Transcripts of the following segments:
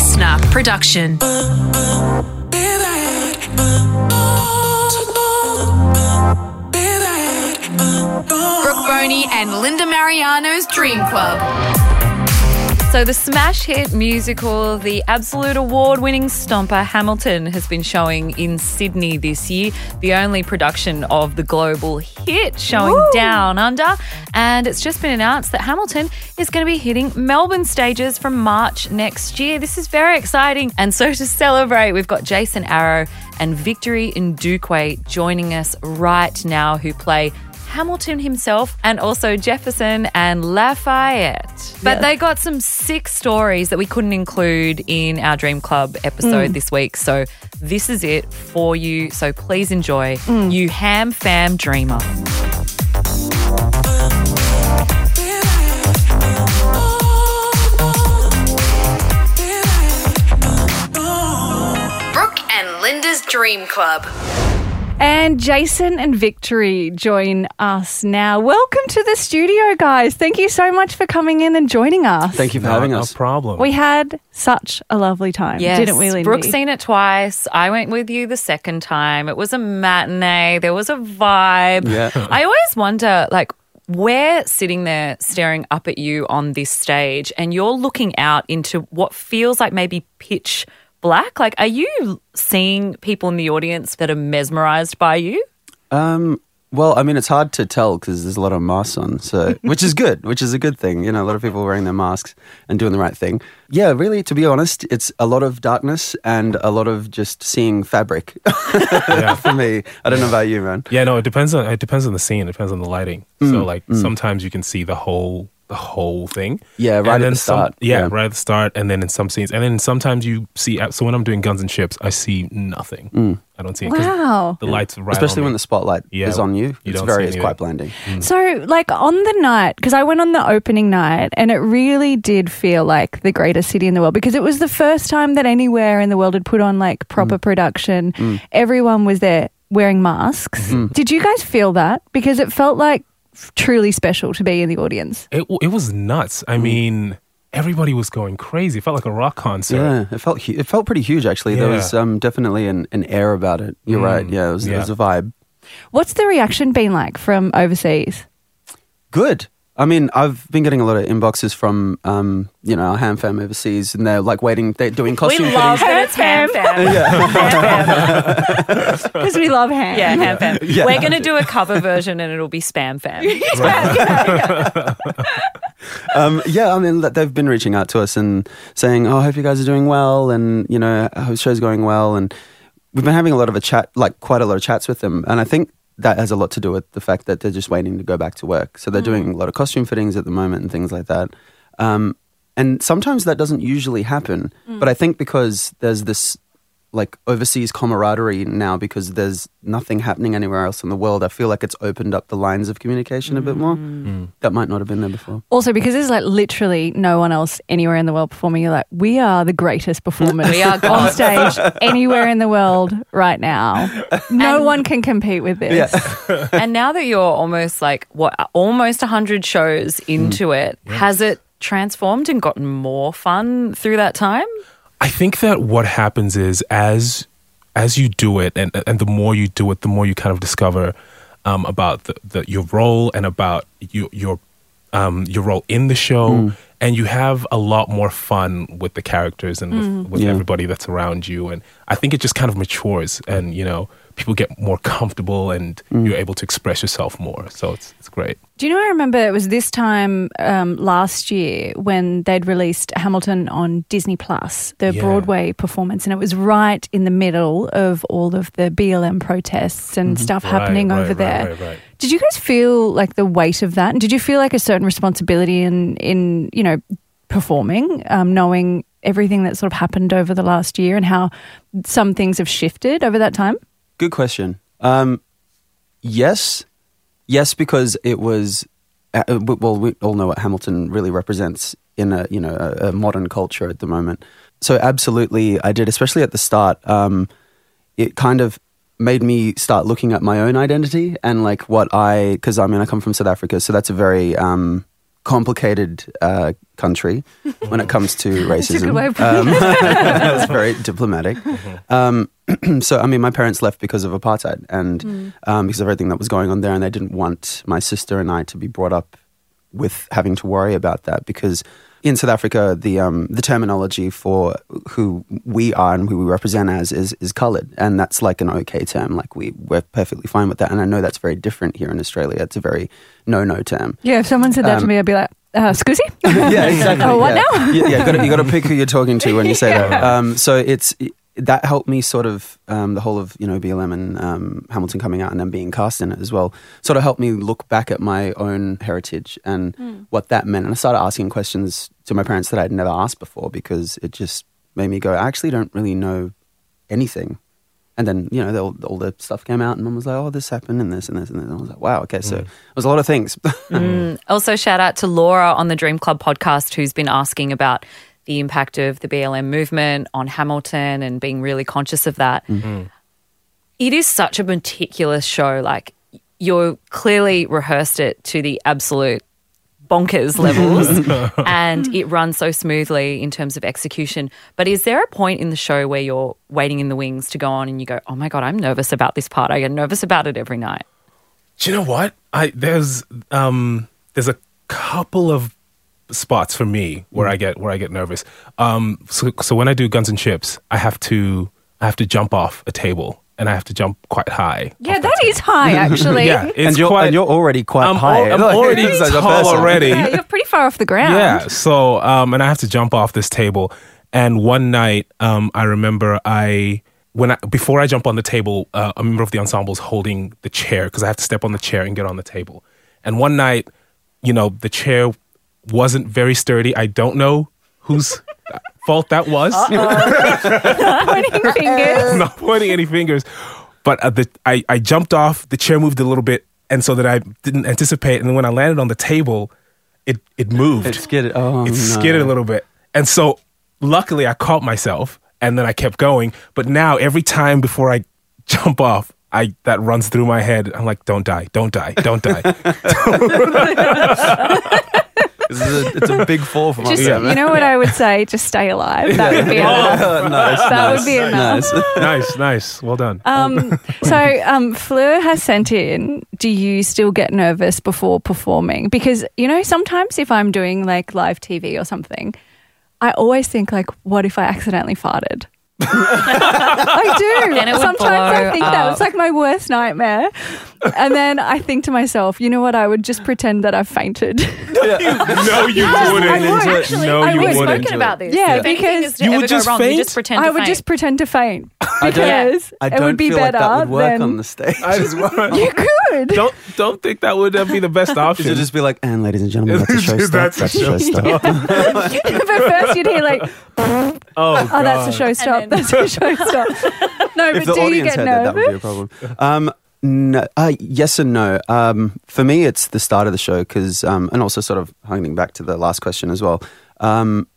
LiSTNR production. Brooke Boney and Linda Marigliano's Dream Club. So, the smash hit musical, the absolute award winning stomper Hamilton, has been showing in Sydney this year, the only production of the global hit showing Woo! down under. And it's just been announced that Hamilton is going to be hitting Melbourne stages from March next year. This is very exciting. And so, to celebrate, we've got Jason Arrow and Victory Ndukwe joining us right now, who play Hamilton himself and also Jefferson and Lafayette. But Yeah. they got some sick stories that we couldn't include in our Dream Club episode Mm. this week. So this is it for you. So please enjoy Mm. You Ham Fam Dreamer. Brooke and Linda's Dream Club. And Jason and Victory join us now. Welcome to the studio, guys. Thank you so much for coming in and joining us. Thank you for having us. No problem. We had such a lovely time, Yes, didn't we, Lindy? Brooke's seen it twice. I went with you the second time. It was a matinee. There was a vibe. Yeah. I always wonder, like, we're sitting there staring up at you on this stage, and you're looking out into what feels like maybe pitch black. Like, are you seeing people in the audience that are mesmerized by you? Um, well, I mean, it's hard to tell because there's a lot of masks on, so which is good, which is a good thing. You know, a lot of people wearing their masks and doing the right thing. Yeah, really, to be honest, it's a lot of darkness and a lot of just seeing fabric for me. I don't know about you, man. Yeah, no, it depends on it depends on the scene. It depends on the lighting. Mm, so like mm. sometimes you can see the whole the whole thing. Yeah, And right at then the some- start. yeah, Yeah. right at the start, and then in some scenes, and then sometimes you see. So when I'm doing guns and ships, I see nothing. Mm. I don't see it Wow. the lights are right, Especially on when me. the spotlight Yeah, is on you. you it's very, it's quite blinding. So, like on the night, because I went on the opening night and it really did feel like the greatest city in the world because it was the first time that anywhere in the world had put on like proper production. Mm. Everyone was there wearing masks. Mhm. Did you guys feel that? Because it felt like f- truly special to be in the audience. It it was nuts. Mm. I mean, everybody was going crazy. It felt like a rock concert. Yeah, it felt hu- it felt pretty huge actually. There was um, definitely an, an air about it. You're right. Mm, Yeah, it was, it was a vibe. What's the reaction been like from overseas? Good. I mean, I've been getting a lot of inboxes from, um, you know, our ham fam overseas, and they're like waiting, they're doing costume we love fittings. that it's ham fam. Because we love ham. Yeah, ham fam. Yeah. We're going to do a cover version and it'll be spam fam. um, yeah, I mean, they've been reaching out to us and saying, "Oh, I hope you guys are doing well," and you know, I hope the show's going well. And we've been having a lot of a chat, like quite a lot of chats with them, and I think that has a lot to do with the fact that they're just waiting to go back to work. So they're doing a lot of costume fittings at the moment and things like that. Um, and sometimes that doesn't usually happen, but I think because there's this like overseas camaraderie now because there's nothing happening anywhere else in the world. I feel like it's opened up the lines of communication a bit more. Mm. Mm. That might not have been there before. Also, because there's like literally no one else anywhere in the world performing, you're like, we are the greatest performers We are on stage anywhere in the world right now. No one can compete with this. and now that you're almost like what almost 100 shows into mm. it has it transformed and gotten more fun through that time I think that what happens is as as you do it, and and the more you do it, the more you kind of discover um, about the, the your role and about you, your um, your role in the show, Mm. and you have a lot more fun with the characters and with, with Yeah. everybody that's around you. And I think it just kind of matures, and you know, people get more comfortable, and Mm. you're able to express yourself more. So it's it's great. Do you know? I remember it was this time um, last year when they'd released Hamilton on Disney Plus, the Yeah. Broadway performance, and it was right in the middle of all of the BLM protests and stuff happening Mm-hmm. Right, over right, there. Right, right, right. Did you guys feel like the weight of that? And did you feel like a certain responsibility in, in you know, performing, um, knowing everything that sort of happened over the last year and how some things have shifted over that time? Good question. Um, yes, yes, because it was. Uh, uh, well, we all know what Hamilton really represents in a you know a, a modern culture at the moment. So absolutely, I did, especially at the start. Um, it kind of made me start looking at my own identity and like what I because I mean I come from South Africa, so that's a very um, complicated uh, country when it comes to racism. good way of um, That's very diplomatic. Um, so, I mean, my parents left because of apartheid and um, because of everything that was going on there, and they didn't want my sister and I to be brought up with having to worry about that because in South Africa, the um, the terminology for who we are and who we represent as is is coloured, and that's like an okay term. Like we we're perfectly fine with that, and I know that's very different here in Australia. It's a very no no term. Yeah, if someone said that to Um, me, I'd be like, uh, "Scusi." yeah, exactly. Oh, what yeah. now? Yeah, yeah, you got to to pick who you're talking to when you say that. Um, so it's that helped me sort of um, the whole of you know BLM and um, Hamilton coming out and then being cast in it as well. Sort of helped me look back at my own heritage and what that meant, and I started asking questions to my parents that I'd never asked before because it just made me go, I actually don't really know anything. And then you know the, all, all the stuff came out, and mum was like, "Oh, this happened, and this and this and this." And I was like, "Wow, okay." So it was a lot of things. Also, shout out to Laura on the Dream Club podcast, who's been asking about the impact of the BLM movement on Hamilton and being really conscious of that. It is such a meticulous show. Like, you're clearly rehearsed it to the absolute bonkers levels and it runs so smoothly in terms of execution. But is there a point in the show where you're waiting in the wings to go on and you go, oh my God, I'm nervous about this part? I get nervous about it every night. Do you know what? I there's um there's a couple of spots for me where I get where I get nervous. Um so so when I do guns and ships, I have to I have to jump off a table and I have to jump quite high. yeah, off that is high, actually. Yeah, it's and you're quite, and you're already quite I'm, high. al- I'm Like, already as a tall already. Yeah, you're pretty far off the ground. Yeah. So, um, and I have to jump off this table. And one night, um, I remember I when I before I jump on the table, uh, a member of the ensemble is holding the chair because I have to step on the chair and get on the table. And one night, you know, the chair wasn't very sturdy. I don't know whose fault that was. Not Pointing fingers. not pointing any fingers. But uh, the, I, I jumped off, the chair moved a little bit, and so that I didn't anticipate. And then when I landed on the table, it, it moved. It skidded. Oh, it no. skidded a little bit. And so luckily I caught myself and then I kept going. But now every time before I jump off, I that runs through my head. I'm like, don't die, don't die, don't die. It's a, it's a big fall from Just, us. you know what I would say? Just stay alive. That would be enough. Oh, nice, That nice, would be enough. Nice. nice, nice. Well done. Um, so, um, Fleur has sent in, do you still get nervous before performing? Because, you know, sometimes if I'm doing like live TV or something, I always think like, what if I accidentally farted? I do. Then it would Sometimes I blow think that up. it's like my worst nightmare. And then I think to myself, you know what? I would just pretend that I've fainted. no, you I wouldn't. I would. Actually, no, I you we've wouldn't. spoken about this. Yeah, If anything because You would just wrong, you faint? just pretend I to would faint. just pretend to faint I don't, because I it don't would be feel better like that would work than on the stage. I just you could. don't don't think that would uh, be the best option. You option. should just be like, and ladies and gentlemen, that's a show stop. That's a That's a show stop. but first you'd hear like, oh, oh, that's a God. show stop. That's a show stop. No, if but do you get heard that, that would be a problem. Um, no, uh, yes and no. Um, for me, it's the start of the show because, um, and also sort of hanging back to the last question as well. Um,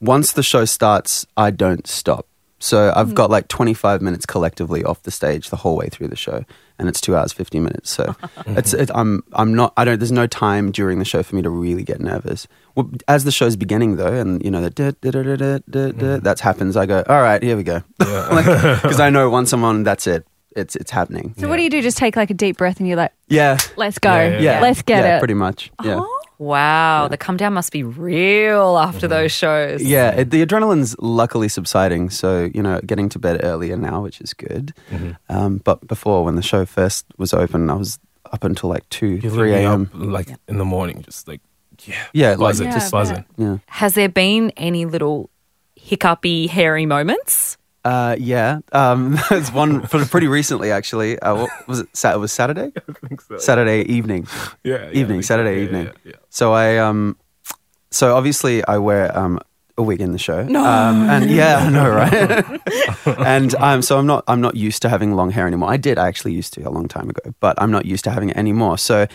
once the show starts, I don't stop. So I've got like 25 minutes collectively off the stage the whole way through the show, and it's two hours 50 minutes. So it's it, I'm I'm not I don't. There's no time during the show for me to really get nervous. Well, as the show's beginning though, and you know the da, da, da, da, da, da, da, that happens, I go, all right, here we go, because I know once I'm on, that's it. It's it's happening. So what do you do? Just take like a deep breath and you're like, Yeah, let's go. Yeah, yeah, yeah, Let's get yeah, it. Pretty much. Yeah. Uh-huh. Wow, the come down must be real after mm-hmm. those shows. Yeah, it, the adrenaline's luckily subsiding, so you know, getting to bed earlier now, which is good. Mm-hmm. Um, but before, when the show first was open, I was up until like two, You're three literally a.m. up, like in the morning, just like yeah, Yeah, like buzzing, Yeah, just I buzzing. Yeah, Has there been any little hiccupy, hairy moments? Uh, yeah. Um, there's one for pretty recently, actually. Uh, what was it? Sa- it was Saturday. Saturday evening. Yeah, yeah, evening, think so. Saturday Yeah, evening. yeah, yeah. So I um, so obviously I wear um a wig in the show. No. Um, and yeah, I know, right? and um, so I'm not I'm not used to having long hair anymore. I did I actually used to a long time ago, but I'm not used to having it anymore. So.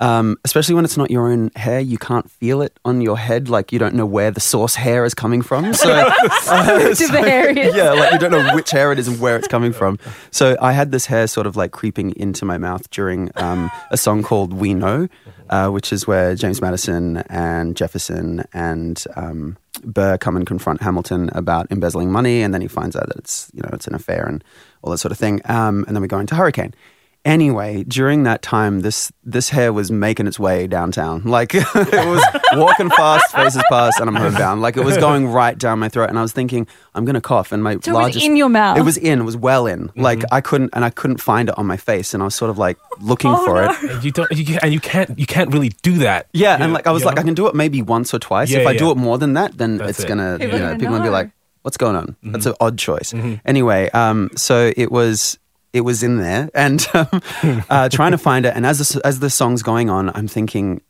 Um, especially when it's not your own hair, you can't feel it on your head. Like you don't know where the source hair is coming from. So, uh, To the hair is. yeah, like you don't know which hair it is and where it's coming from. So I had this hair sort of like creeping into my mouth during um, a song called "We Know," uh, which is where James Madison and Jefferson and um, Burr come and confront Hamilton about embezzling money, and then he finds out that it's you know it's an affair and all that sort of thing. Um, and then we go into Hurricane. Anyway, during that time, this this hair was making its way downtown. Like it was walking fast, faces past, and I'm homebound. Like it was going right down my throat, and I was thinking, I'm gonna cough. And my So it was largest in your mouth? It was in. It was well in. Like I couldn't, and I couldn't find it on my face, and I was sort of like looking for it. And you don't, you, can- and you can't, you can't really do that. Yeah, You and know- like I was like, know? I can do it maybe once or twice. Yeah, if I yeah. do it more than that, then That's it's it. gonna, People you know, don't people gonna be like, "What's going on?" Mm-hmm. That's an odd choice. Anyway, um, so it was, it was in there, and um, uh, trying to find it. And as as the song's going on, I'm thinking,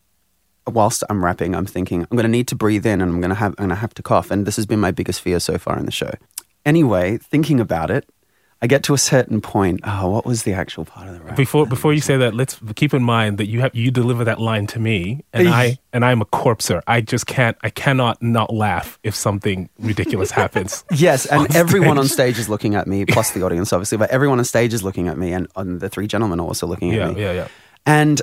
whilst I'm rapping, I'm thinking, I'm gonna need to breathe in, and I'm gonna have, I'm gonna have to cough. And this has been my biggest fear so far in the show. Anyway, thinking about it, I get to a certain point. Oh, what was the actual part of the rap? Before before you say that, let's keep in mind that you have you deliver that line to me, and I and I'm a corpser. I just can't. I cannot not laugh if something ridiculous happens. Yes, and on everyone on stage. is looking at me, plus the audience, obviously, but everyone on stage is looking at me, and, and the three gentlemen are also looking Yeah, at me. yeah, yeah. And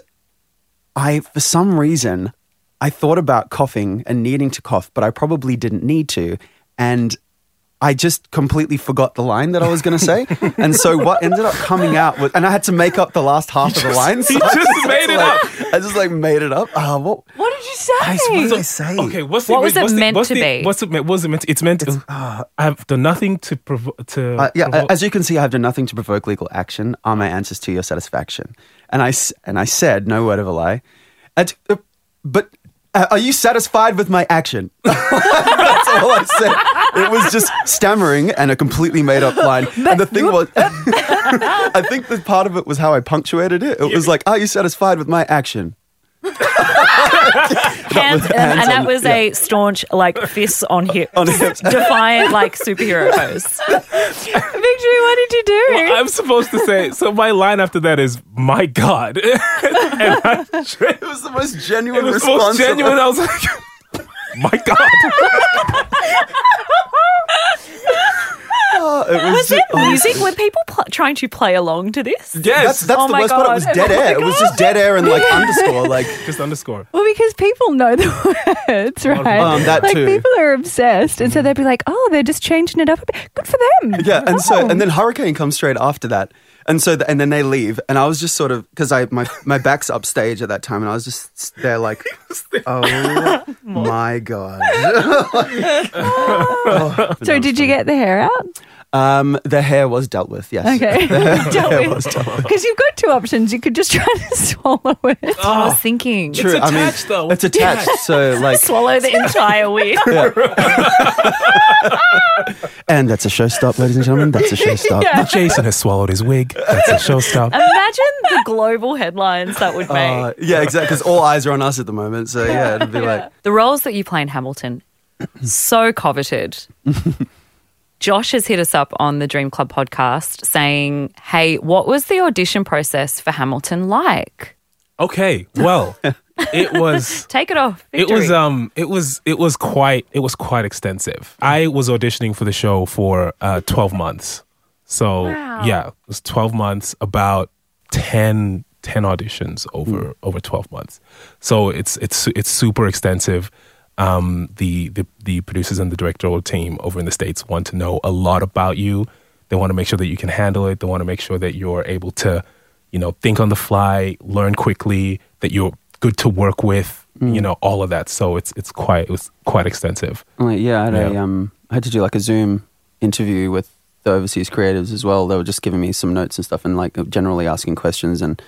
I, for some reason, I thought about coughing and needing to cough, but I probably didn't need to. And I just completely forgot the line that I was going to say. and so what ended up coming out was, and I had to make up the last half of the line. So you I just had made it like- up. I just like made it up. Ah, what? What did you say? What did I say? Okay, what's the, What was it what's the- meant what's to the- be? What's it meant? What's it meant? To, it's meant to. I've done nothing to provo- to. Uh, yeah, provo- as you can see, I've done nothing to provoke legal action. Are my answers to your satisfaction? And I s- and I said, no word of a lie. And, uh, but uh, are you satisfied with my action? That's all I said. It was just stammering and a completely made up line. and the thing was, I think the part of it was how I punctuated it. It was like, are you satisfied with my action? Hands, and, hands and that on- was a staunch, like fists on hips, On hips. defiant, like superhero pose. Victory, what did you do? Well, I'm supposed to say. So my line after that is, "My God," and I, It was the most genuine it was response. most genuine. I was like, "My God." Oh, it was, Was ju- it oh, music? Were people pl- trying to play along to this? Yes, That's, that's Oh the my worst part. It was dead Oh my air. It was just dead air and like underscore. Like just underscore. Well, because people know the words, right? Um, that like too. people are obsessed, and so they'd be like, "Oh, they're just changing it up a bit. Good for them." Yeah, and so and then Hurricane comes straight after that, and so the, and then they leave, and I was just sort of because I my my back's upstage at that time, and I was just there like, oh my god. So, did you get the hair out? Um, the hair was dealt with. Yes. Okay, hair was dealt with. because you've got two options. You could just try to swallow it. I was thinking, True. It's I mean, attached, though. it's attached. So like, swallow the entire wig. and that's a show stop, ladies and gentlemen. That's a show stop. Jason has swallowed his wig. That's a showstop. Imagine the global headlines that would make. Uh, yeah, exactly. Because all eyes are on us at the moment. So yeah, it'd be like, The roles that you play in Hamilton, so coveted. Josh has hit us up on the Dream Club podcast saying, Hey, what was the audition process for Hamilton like? Okay, well, it was. Take it off. It was um it was it was quite it was quite extensive. I was auditioning for the show for uh 12 months. So Wow. yeah, it was 12 months about 10 10 auditions over over 12 months. So it's it's it's super extensive. Um the the the producers and the directorial team over in the states want to know a lot about you. They want to make sure that you can handle it. They want to make sure that you're able to you know, think on the fly, learn quickly, that you're good to work with, you know, all of that. So it's it's quite it was quite extensive. Like, yeah, I had, A, um, I had to do like a Zoom interview with the overseas creatives as well. They were just giving me some notes and stuff and like generally asking questions. And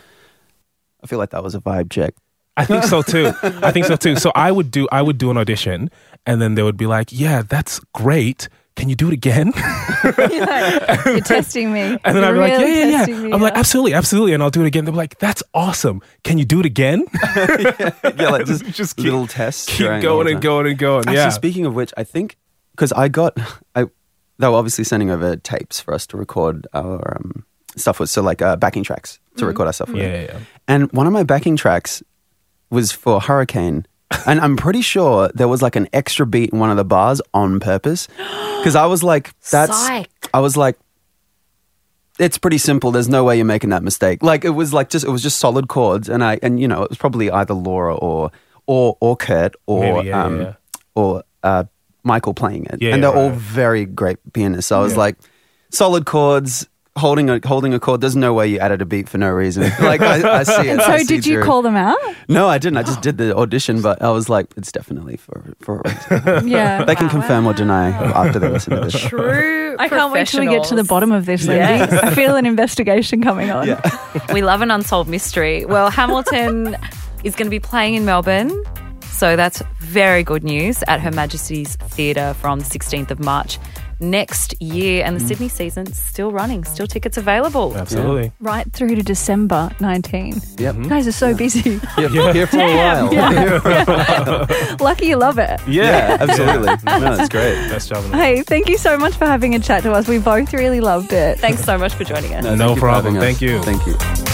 I feel like that was a vibe check. I think so too. I think so too. So I would do I would do an audition and then they would be like, "Yeah, that's great. Can you do it again?" You're testing me. And then You're I'd be like, "Yeah, yeah, yeah." me I'm like, "Absolutely, absolutely." And I'll do it again. They're like, "That's awesome. Can you do it again?" yeah, like just, Just keep- little tests. Keep going and going and going. Actually, yeah. speaking of which, I think because I got, I they were obviously sending over tapes for us to record our um, stuff with, so like uh, backing tracks to record our stuff with. yeah, yeah, yeah. And one of my backing tracks, was for Hurricane. And I'm pretty sure there was like an extra beat in one of the bars on purpose. Because I was like, that's. Psych. I was like, it's pretty simple. There's no way you're making that mistake. Like it was like just it was just solid chords, and I and you know it was probably either Laura or or or Kurt or Maybe, yeah, um yeah, yeah. or uh, Michael playing it, Yeah, and they're all very great pianists. So I was Yeah. like, solid chords. Holding a holding a chord. There's no way you added a beat for no reason. Like I, I see it. And so, see did you through call them out? No, I didn't. I just did the audition, but I was like, it's definitely for for a reason. Yeah. They can confirm or deny after they listen to this. True. I can't wait till we get to the bottom of this, Lindy. Yes. I feel an investigation coming on. We love an unsolved mystery. Well, Hamilton is going to be playing in Melbourne. So that's very good news at Her Majesty's Theatre from the 16th of March next year. And the mm. Sydney season's still running, still tickets available. Absolutely. Right through to December 19. Yep. You guys are so busy. Here, here for a while. Lucky you love it. Yeah, absolutely. No, that's great. Best job Hey, thank you so much for having a chat to us. We both really loved it. Thanks so much for joining us. No thank problem. having us. Thank you. Thank you.